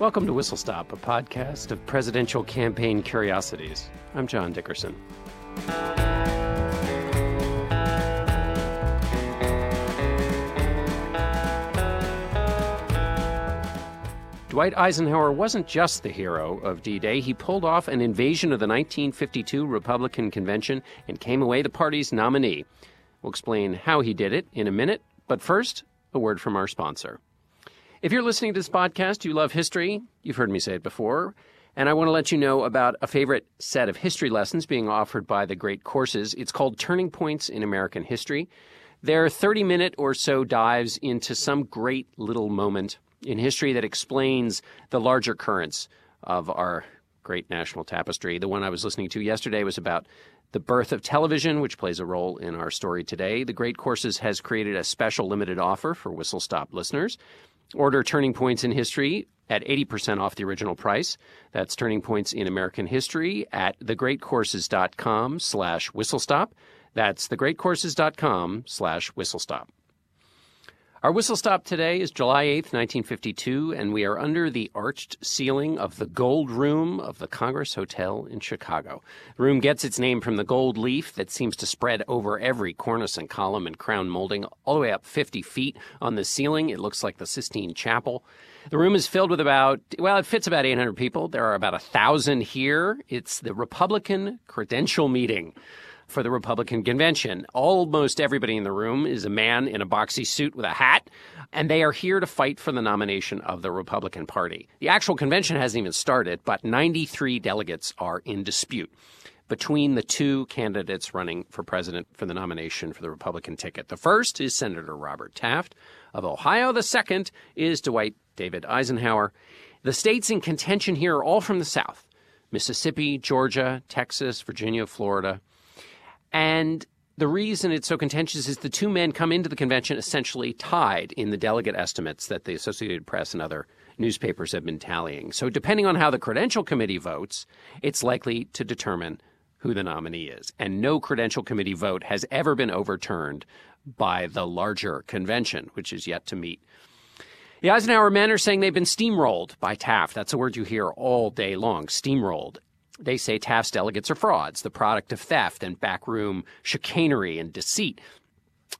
Welcome to Whistle Stop, a podcast of presidential campaign curiosities. I'm John Dickerson. Dwight Eisenhower wasn't just the hero of D Day. He pulled off an invasion of the 1952 Republican convention and came away the party's nominee. We'll explain how he did it in a minute, but first, a word from our sponsor. If you're listening to this podcast, you love history, you've heard me say it before, and I want to let you know about a favorite set of history lessons being offered by the Great Courses. It's called Turning Points in American History. They're 30 minute or so dives into some great little moment in history that explains the larger currents of our great national tapestry. The one I was listening to yesterday was about the birth of television, which plays a role in our story today. The Great Courses has created a special limited offer for Whistle Stop listeners. Order Turning Points in History at 80% off the original price. That's Turning Points in American History at thegreatcourses.com slash whistlestop. That's thegreatcourses.com slash whistlestop. Our whistle stop today is July 8th, 1952, and we are under the arched ceiling of the Gold Room of the Congress Hotel in Chicago. The room gets its name from the gold leaf that seems to spread over every cornice and column and crown molding, all the way up 50 feet on the ceiling. It looks like the Sistine Chapel. The room is filled with about, well, it fits about 800 people. There are about a thousand here. It's the Republican Credential Meeting for the Republican convention. Almost everybody in the room is a man in a boxy suit with a hat, and they are here to fight for the nomination of the Republican Party. The actual convention hasn't even started, but 93 delegates are in dispute between the two candidates running for president for the nomination for the Republican ticket. The first is Senator Robert Taft of Ohio. The second is Dwight David Eisenhower. The states in contention here are all from the South Mississippi, Georgia, Texas, Virginia, Florida. And the reason it's so contentious is the two men come into the convention essentially tied in the delegate estimates that the Associated Press and other newspapers have been tallying. So, depending on how the credential committee votes, it's likely to determine who the nominee is. And no credential committee vote has ever been overturned by the larger convention, which is yet to meet. The Eisenhower men are saying they've been steamrolled by Taft. That's a word you hear all day long steamrolled. They say Taft's delegates are frauds, the product of theft and backroom chicanery and deceit.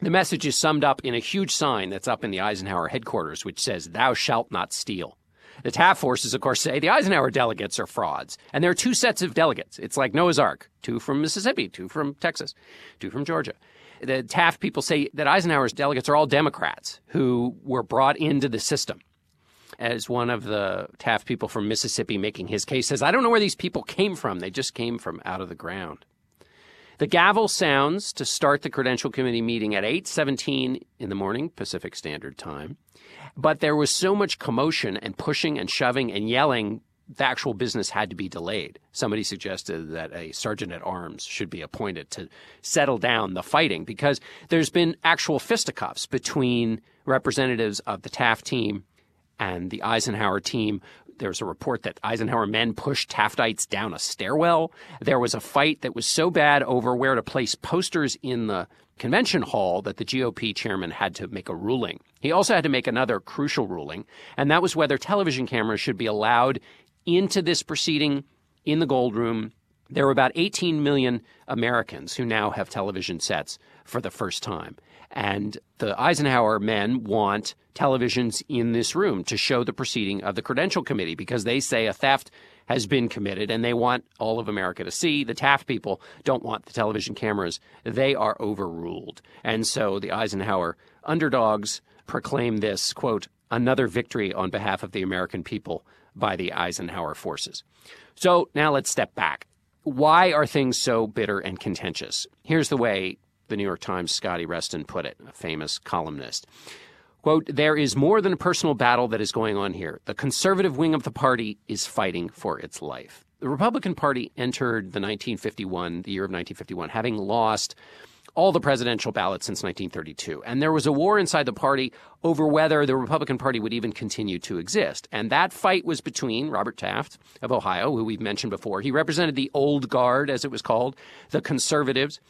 The message is summed up in a huge sign that's up in the Eisenhower headquarters, which says, Thou shalt not steal. The Taft forces, of course, say the Eisenhower delegates are frauds. And there are two sets of delegates. It's like Noah's Ark two from Mississippi, two from Texas, two from Georgia. The Taft people say that Eisenhower's delegates are all Democrats who were brought into the system as one of the Taft people from Mississippi making his case says, I don't know where these people came from. They just came from out of the ground. The gavel sounds to start the credential committee meeting at 8:17 in the morning Pacific Standard Time. But there was so much commotion and pushing and shoving and yelling the actual business had to be delayed. Somebody suggested that a sergeant at arms should be appointed to settle down the fighting because there's been actual fisticuffs between representatives of the Taft team and the Eisenhower team. There's a report that Eisenhower men pushed Taftites down a stairwell. There was a fight that was so bad over where to place posters in the convention hall that the GOP chairman had to make a ruling. He also had to make another crucial ruling, and that was whether television cameras should be allowed into this proceeding in the Gold Room. There were about 18 million Americans who now have television sets for the first time. And the Eisenhower men want televisions in this room to show the proceeding of the Credential Committee because they say a theft has been committed and they want all of America to see. The Taft people don't want the television cameras. They are overruled. And so the Eisenhower underdogs proclaim this, quote, another victory on behalf of the American people by the Eisenhower forces. So now let's step back. Why are things so bitter and contentious? Here's the way the New York Times' Scotty Reston put it, a famous columnist. Quote, there is more than a personal battle that is going on here. The conservative wing of the party is fighting for its life. The Republican Party entered the 1951, the year of 1951, having lost all the presidential ballots since 1932. And there was a war inside the party over whether the Republican Party would even continue to exist. And that fight was between Robert Taft of Ohio, who we've mentioned before. He represented the old guard, as it was called, the conservatives.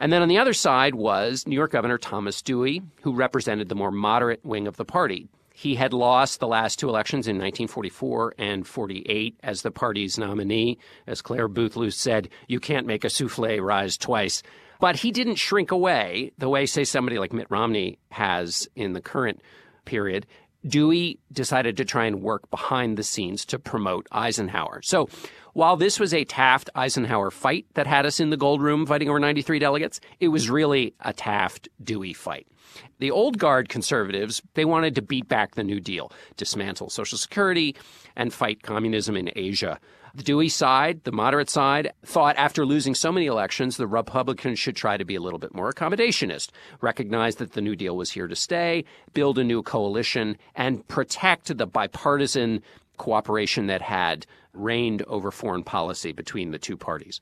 And then on the other side was New York Governor Thomas Dewey, who represented the more moderate wing of the party. He had lost the last two elections in 1944 and 48 as the party's nominee. As Clare Boothe Luce said, you can't make a souffle rise twice. But he didn't shrink away the way, say, somebody like Mitt Romney has in the current period. Dewey decided to try and work behind the scenes to promote Eisenhower. So while this was a Taft Eisenhower fight that had us in the gold room fighting over 93 delegates, it was really a Taft Dewey fight. The old guard conservatives, they wanted to beat back the New Deal, dismantle Social Security, and fight communism in Asia. The Dewey side, the moderate side, thought after losing so many elections, the Republicans should try to be a little bit more accommodationist, recognize that the New Deal was here to stay, build a new coalition, and protect the bipartisan cooperation that had reigned over foreign policy between the two parties.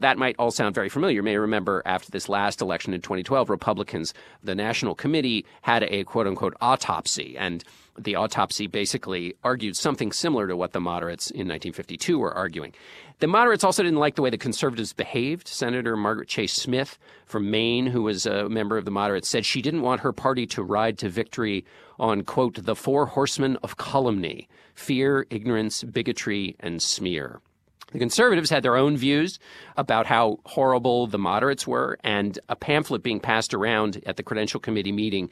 That might all sound very familiar. You may remember after this last election in 2012, Republicans, the National Committee, had a quote unquote autopsy. And the autopsy basically argued something similar to what the moderates in 1952 were arguing. The moderates also didn't like the way the conservatives behaved. Senator Margaret Chase Smith from Maine, who was a member of the moderates, said she didn't want her party to ride to victory on, quote, the four horsemen of calumny fear, ignorance, bigotry, and smear. The conservatives had their own views about how horrible the moderates were, and a pamphlet being passed around at the Credential Committee meeting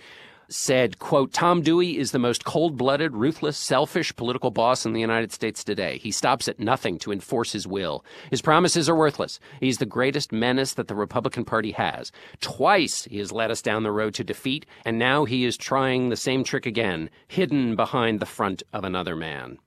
said, quote, Tom Dewey is the most cold-blooded, ruthless, selfish political boss in the United States today. He stops at nothing to enforce his will. His promises are worthless. He's the greatest menace that the Republican Party has. Twice he has led us down the road to defeat, and now he is trying the same trick again, hidden behind the front of another man.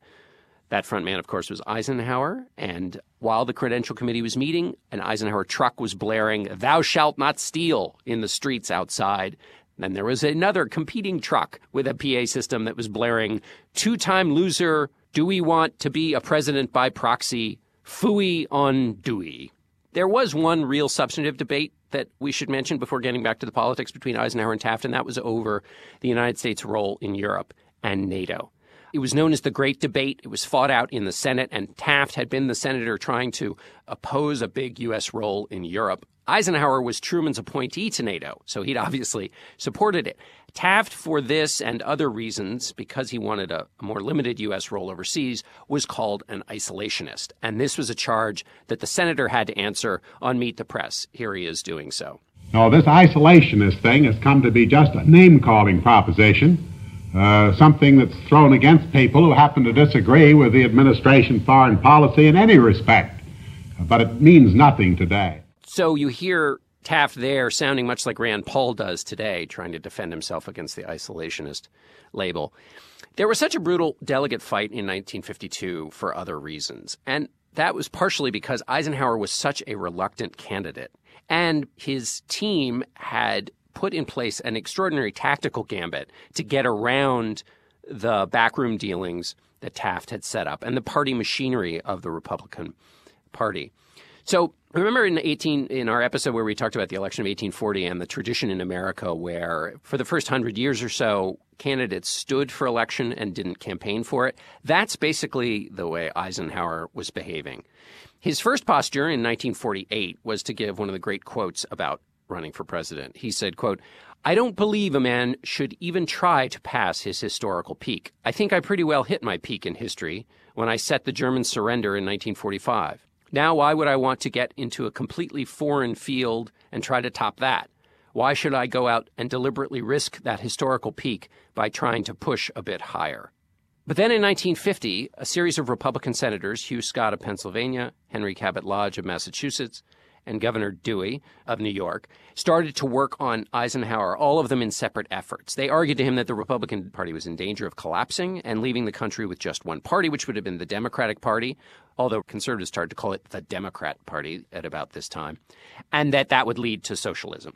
That front man, of course, was Eisenhower. And while the Credential Committee was meeting, an Eisenhower truck was blaring, Thou shalt not steal, in the streets outside. Then there was another competing truck with a PA system that was blaring, two time loser, do we want to be a president by proxy? Fooey on Dewey. There was one real substantive debate that we should mention before getting back to the politics between Eisenhower and Taft, and that was over the United States' role in Europe and NATO. It was known as the Great Debate. It was fought out in the Senate, and Taft had been the senator trying to oppose a big U.S. role in Europe. Eisenhower was Truman's appointee to NATO, so he'd obviously supported it. Taft, for this and other reasons, because he wanted a, more limited U.S. role overseas, was called an isolationist. And this was a charge that the senator had to answer on Meet the Press. Here he is doing so. Now, this isolationist thing has come to be just a name calling proposition uh, something that's thrown against people who happen to disagree with the administration's foreign policy in any respect. But it means nothing today. So you hear Taft there sounding much like Rand Paul does today, trying to defend himself against the isolationist label. There was such a brutal delegate fight in 1952 for other reasons. And that was partially because Eisenhower was such a reluctant candidate. And his team had put in place an extraordinary tactical gambit to get around the backroom dealings that Taft had set up and the party machinery of the Republican Party. So remember in 18 in our episode where we talked about the election of 1840 and the tradition in America where for the first 100 years or so candidates stood for election and didn't campaign for it. That's basically the way Eisenhower was behaving. His first posture in 1948 was to give one of the great quotes about running for president. He said, quote, I don't believe a man should even try to pass his historical peak. I think I pretty well hit my peak in history when I set the German surrender in 1945. Now, why would I want to get into a completely foreign field and try to top that? Why should I go out and deliberately risk that historical peak by trying to push a bit higher? But then in 1950, a series of Republican senators, Hugh Scott of Pennsylvania, Henry Cabot Lodge of Massachusetts, and Governor Dewey of New York started to work on Eisenhower, all of them in separate efforts. They argued to him that the Republican Party was in danger of collapsing and leaving the country with just one party, which would have been the Democratic Party, although conservatives started to call it the Democrat Party at about this time, and that that would lead to socialism.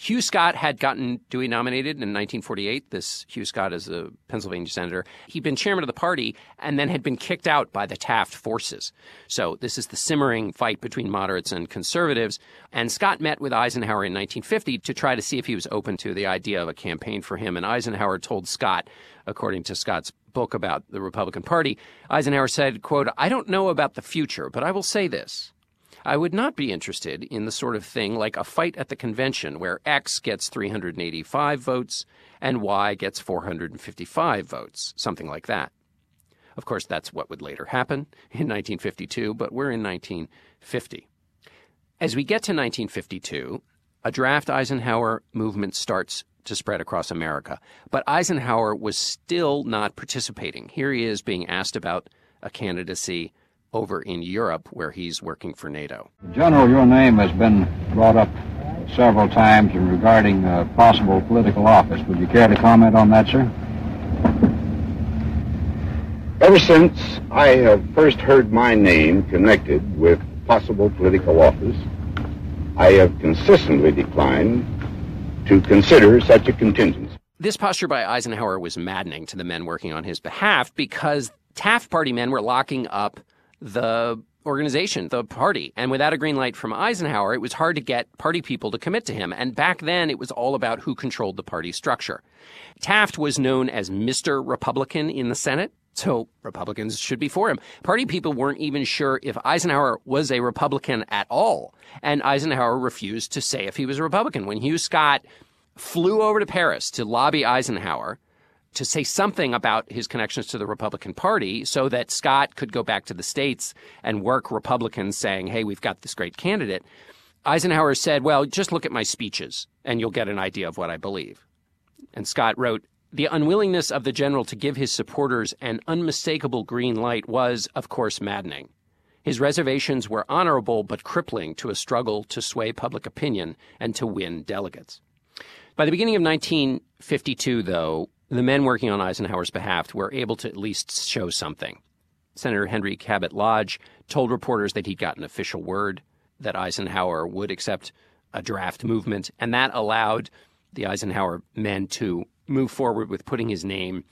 Hugh Scott had gotten Dewey nominated in 1948. This Hugh Scott is a Pennsylvania senator. He'd been chairman of the party and then had been kicked out by the Taft forces. So this is the simmering fight between moderates and conservatives. And Scott met with Eisenhower in 1950 to try to see if he was open to the idea of a campaign for him. And Eisenhower told Scott, according to Scott's book about the Republican Party, Eisenhower said, quote, I don't know about the future, but I will say this. I would not be interested in the sort of thing like a fight at the convention where X gets 385 votes and Y gets 455 votes, something like that. Of course, that's what would later happen in 1952, but we're in 1950. As we get to 1952, a draft Eisenhower movement starts to spread across America. But Eisenhower was still not participating. Here he is being asked about a candidacy over in Europe where he's working for NATO. General, your name has been brought up several times regarding uh, possible political office. Would you care to comment on that, sir? Ever since I have first heard my name connected with possible political office, I have consistently declined to consider such a contingency. This posture by Eisenhower was maddening to the men working on his behalf because Taft Party men were locking up the organization, the party. And without a green light from Eisenhower, it was hard to get party people to commit to him. And back then, it was all about who controlled the party structure. Taft was known as Mr. Republican in the Senate. So Republicans should be for him. Party people weren't even sure if Eisenhower was a Republican at all. And Eisenhower refused to say if he was a Republican. When Hugh Scott flew over to Paris to lobby Eisenhower, to say something about his connections to the Republican Party so that Scott could go back to the states and work Republicans saying, hey, we've got this great candidate. Eisenhower said, well, just look at my speeches and you'll get an idea of what I believe. And Scott wrote, the unwillingness of the general to give his supporters an unmistakable green light was, of course, maddening. His reservations were honorable but crippling to a struggle to sway public opinion and to win delegates. By the beginning of 1952, though, the men working on Eisenhower's behalf were able to at least show something. Senator Henry Cabot Lodge told reporters that he'd gotten official word that Eisenhower would accept a draft movement, and that allowed the Eisenhower men to move forward with putting his name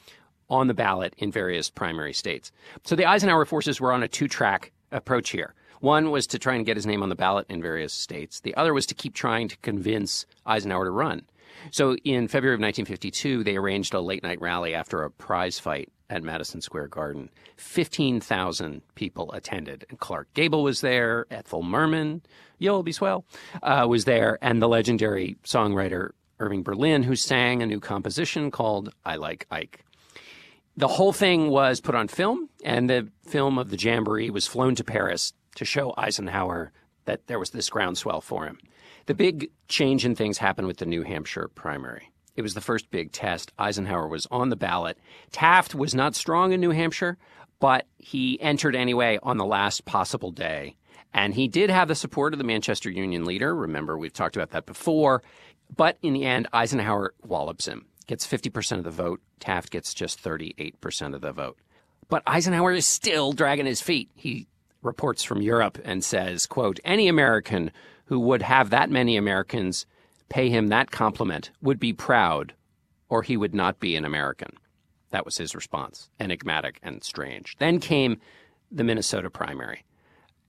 on the ballot in various primary states. So the Eisenhower forces were on a two track approach here. One was to try and get his name on the ballot in various states. The other was to keep trying to convince Eisenhower to run. So in February of 1952, they arranged a late night rally after a prize fight at Madison Square Garden. 15,000 people attended. And Clark Gable was there, Ethel Merman, You'll Be Swell, uh, was there, and the legendary songwriter Irving Berlin, who sang a new composition called I Like Ike. The whole thing was put on film, and the film of the Jamboree was flown to Paris to show Eisenhower that there was this groundswell for him. The big change in things happened with the New Hampshire primary. It was the first big test. Eisenhower was on the ballot. Taft was not strong in New Hampshire, but he entered anyway on the last possible day. And he did have the support of the Manchester Union leader. Remember, we've talked about that before. But in the end, Eisenhower wallops him, gets 50% of the vote. Taft gets just 38% of the vote. But Eisenhower is still dragging his feet. He reports from Europe and says, quote, any American who would have that many Americans pay him that compliment would be proud, or he would not be an American. That was his response, enigmatic and strange. Then came the Minnesota primary.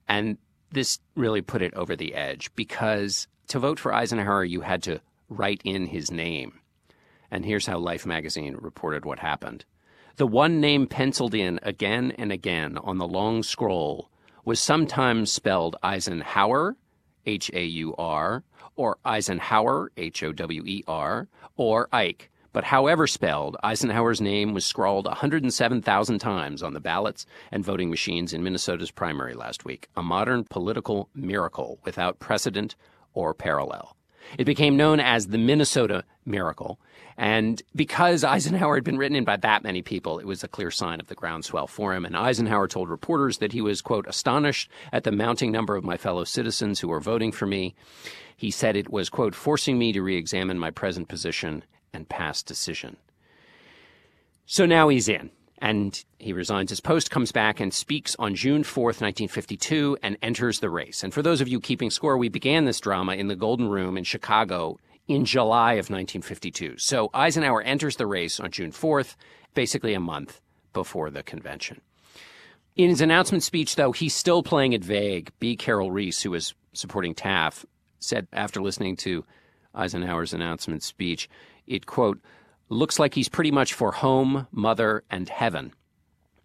And this really put it over the edge because to vote for Eisenhower, you had to write in his name. And here's how Life magazine reported what happened. The one name penciled in again and again on the long scroll was sometimes spelled Eisenhower H A U R, or Eisenhower, H O W E R, or Ike. But however spelled, Eisenhower's name was scrawled 107,000 times on the ballots and voting machines in Minnesota's primary last week, a modern political miracle without precedent or parallel. It became known as the Minnesota Miracle and because Eisenhower had been written in by that many people, it was a clear sign of the groundswell for him. And Eisenhower told reporters that he was, quote, astonished at the mounting number of my fellow citizens who were voting for me. He said it was, quote, forcing me to re examine my present position and past decision. So now he's in. And he resigns his post, comes back, and speaks on June 4th, 1952, and enters the race. And for those of you keeping score, we began this drama in the Golden Room in Chicago in July of 1952. So Eisenhower enters the race on June 4th, basically a month before the convention. In his announcement speech, though, he's still playing it vague. B. Carroll Reece, who was supporting Taft, said after listening to Eisenhower's announcement speech, it, quote, looks like he's pretty much for home, mother, and heaven.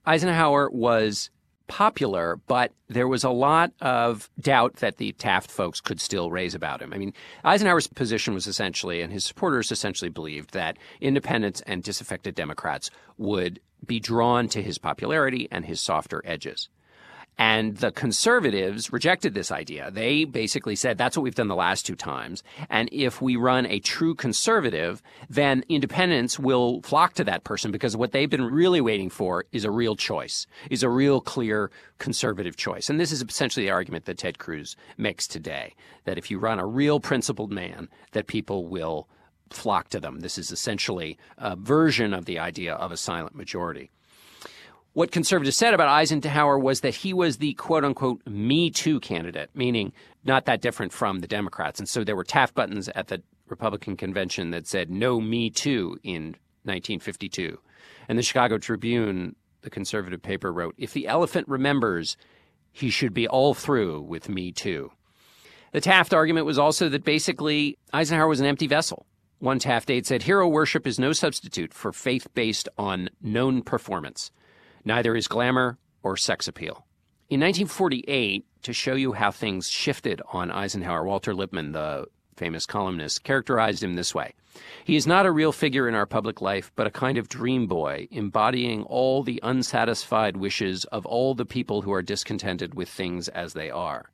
Eisenhower was popular, but there was a lot of doubt that the Taft folks could still raise about him. I mean, Eisenhower's position was essentially, and his supporters essentially believed that independents and disaffected Democrats would be drawn to his popularity and his softer edges. And the conservatives rejected this idea. They basically said that's what we've done the last two times. And if we run a true conservative, then independents will flock to that person because what they've been really waiting for is a real choice, is a real clear conservative choice. And this is essentially the argument that Ted Cruz makes today that if you run a real principled man, that people will flock to them. This is essentially a version of the idea of a silent majority what conservatives said about Eisenhower was that he was the quote unquote Me Too candidate, meaning not that different from the Democrats. And so there were Taft buttons at the Republican convention that said No Me Too in 1952. And the Chicago Tribune, the conservative paper, wrote If the elephant remembers, he should be all through with Me Too. The Taft argument was also that basically Eisenhower was an empty vessel. One Taft aide said, Hero worship is no substitute for faith based on known performance. Neither is glamour or sex appeal. In 1948, to show you how things shifted on Eisenhower, Walter Lippmann, the famous columnist, characterized him this way He is not a real figure in our public life, but a kind of dream boy, embodying all the unsatisfied wishes of all the people who are discontented with things as they are.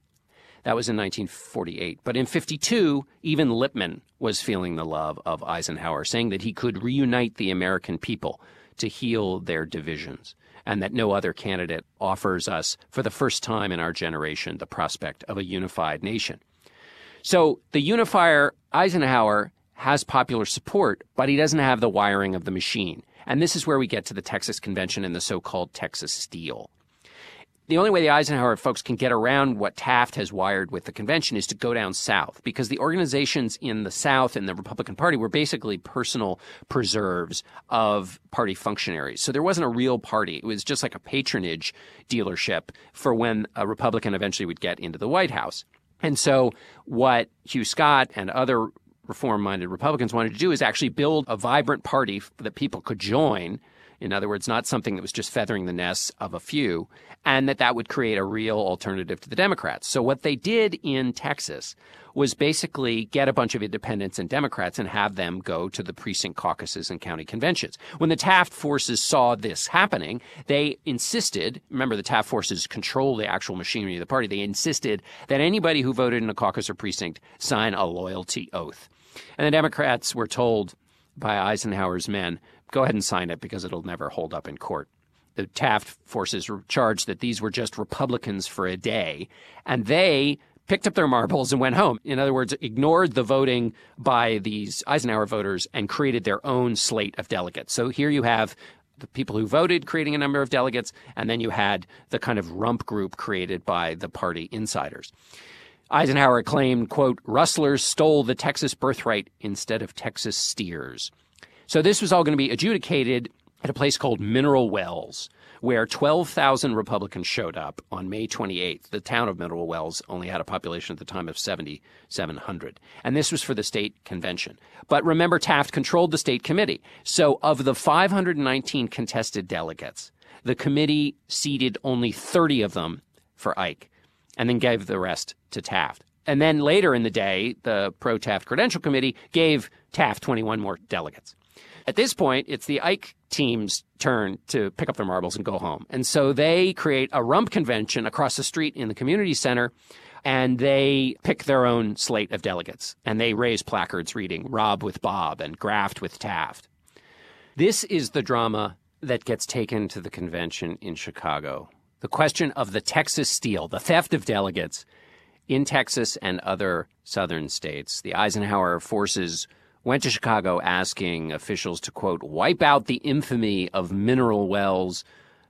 That was in 1948. But in 52, even Lippmann was feeling the love of Eisenhower, saying that he could reunite the American people to heal their divisions and that no other candidate offers us, for the first time in our generation, the prospect of a unified nation. So the unifier, Eisenhower, has popular support, but he doesn't have the wiring of the machine. And this is where we get to the Texas Convention and the so called Texas Steal the only way the Eisenhower folks can get around what Taft has wired with the convention is to go down south because the organizations in the South and the Republican Party were basically personal preserves of party functionaries. So there wasn't a real party. It was just like a patronage dealership for when a Republican eventually would get into the White House. And so what Hugh Scott and other reform minded Republicans wanted to do is actually build a vibrant party that people could join in other words, not something that was just feathering the nests of a few, and that that would create a real alternative to the Democrats. So what they did in Texas was basically get a bunch of independents and Democrats and have them go to the precinct caucuses and county conventions. When the Taft forces saw this happening, they insisted, remember the Taft forces control the actual machinery of the party, they insisted that anybody who voted in a caucus or precinct sign a loyalty oath. And the Democrats were told by Eisenhower's men, go ahead and sign it because it'll never hold up in court. The Taft forces charged that these were just Republicans for a day, and they picked up their marbles and went home. In other words, ignored the voting by these Eisenhower voters and created their own slate of delegates. So here you have the people who voted creating a number of delegates, and then you had the kind of rump group created by the party insiders. Eisenhower claimed, quote, rustlers stole the Texas birthright instead of Texas steers. So this was all going to be adjudicated at a place called Mineral Wells, where 12,000 Republicans showed up on May 28th. The town of Mineral Wells only had a population at the time of 7,700. And this was for the state convention. But remember, Taft controlled the state committee. So of the 519 contested delegates, the committee seated only 30 of them for Ike and then gave the rest to Taft. And then later in the day, the pro Taft Credential Committee gave Taft 21 more delegates. At this point, it's the Ike team's turn to pick up their marbles and go home. And so they create a rump convention across the street in the community center and they pick their own slate of delegates and they raise placards reading Rob with Bob and Graft with Taft. This is the drama that gets taken to the convention in Chicago. The question of the Texas steal, the theft of delegates in Texas and other southern states. The Eisenhower forces went to Chicago asking officials to, quote, wipe out the infamy of mineral wells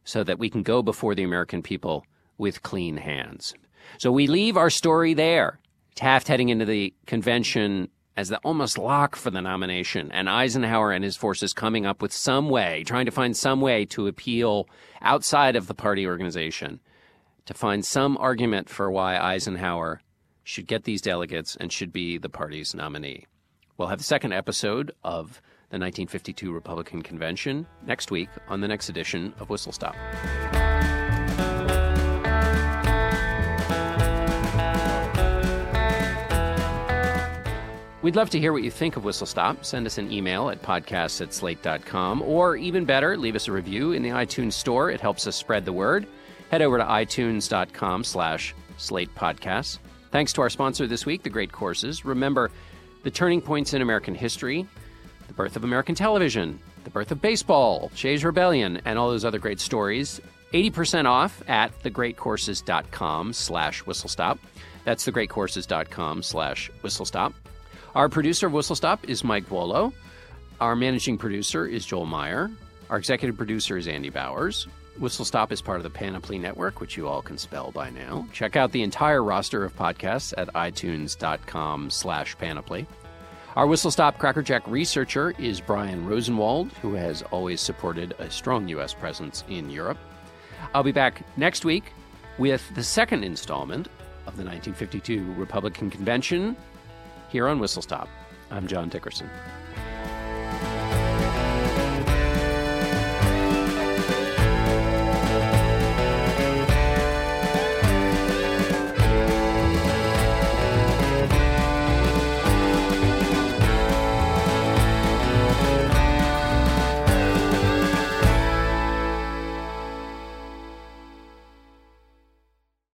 so that we can go before the American people with clean hands. So we leave our story there. Taft heading into the convention as the almost lock for the nomination, and Eisenhower and his forces coming up with some way, trying to find some way to appeal outside of the party organization, to find some argument for why Eisenhower should get these delegates and should be the party's nominee. We'll have the second episode of the 1952 Republican Convention next week on the next edition of Whistle Stop. We'd love to hear what you think of Whistle Stop. Send us an email at podcasts at slate.com, or even better, leave us a review in the iTunes store. It helps us spread the word. Head over to itunes.com slash slate podcasts. Thanks to our sponsor this week, The Great Courses. Remember, the turning points in American history, the birth of American television, the birth of baseball, Shays Rebellion, and all those other great stories. 80% off at thegreatcourses.com slash whistlestop. That's thegreatcourses.com slash whistlestop. Our producer of Whistle Stop is Mike Vuolo. Our managing producer is Joel Meyer. Our executive producer is Andy Bowers. Whistle Stop is part of the Panoply Network, which you all can spell by now. Check out the entire roster of podcasts at itunes.com slash panoply. Our Whistle Stop Crackerjack researcher is Brian Rosenwald, who has always supported a strong U.S. presence in Europe. I'll be back next week with the second installment of the 1952 Republican Convention here on Whistle Stop. I'm John Dickerson.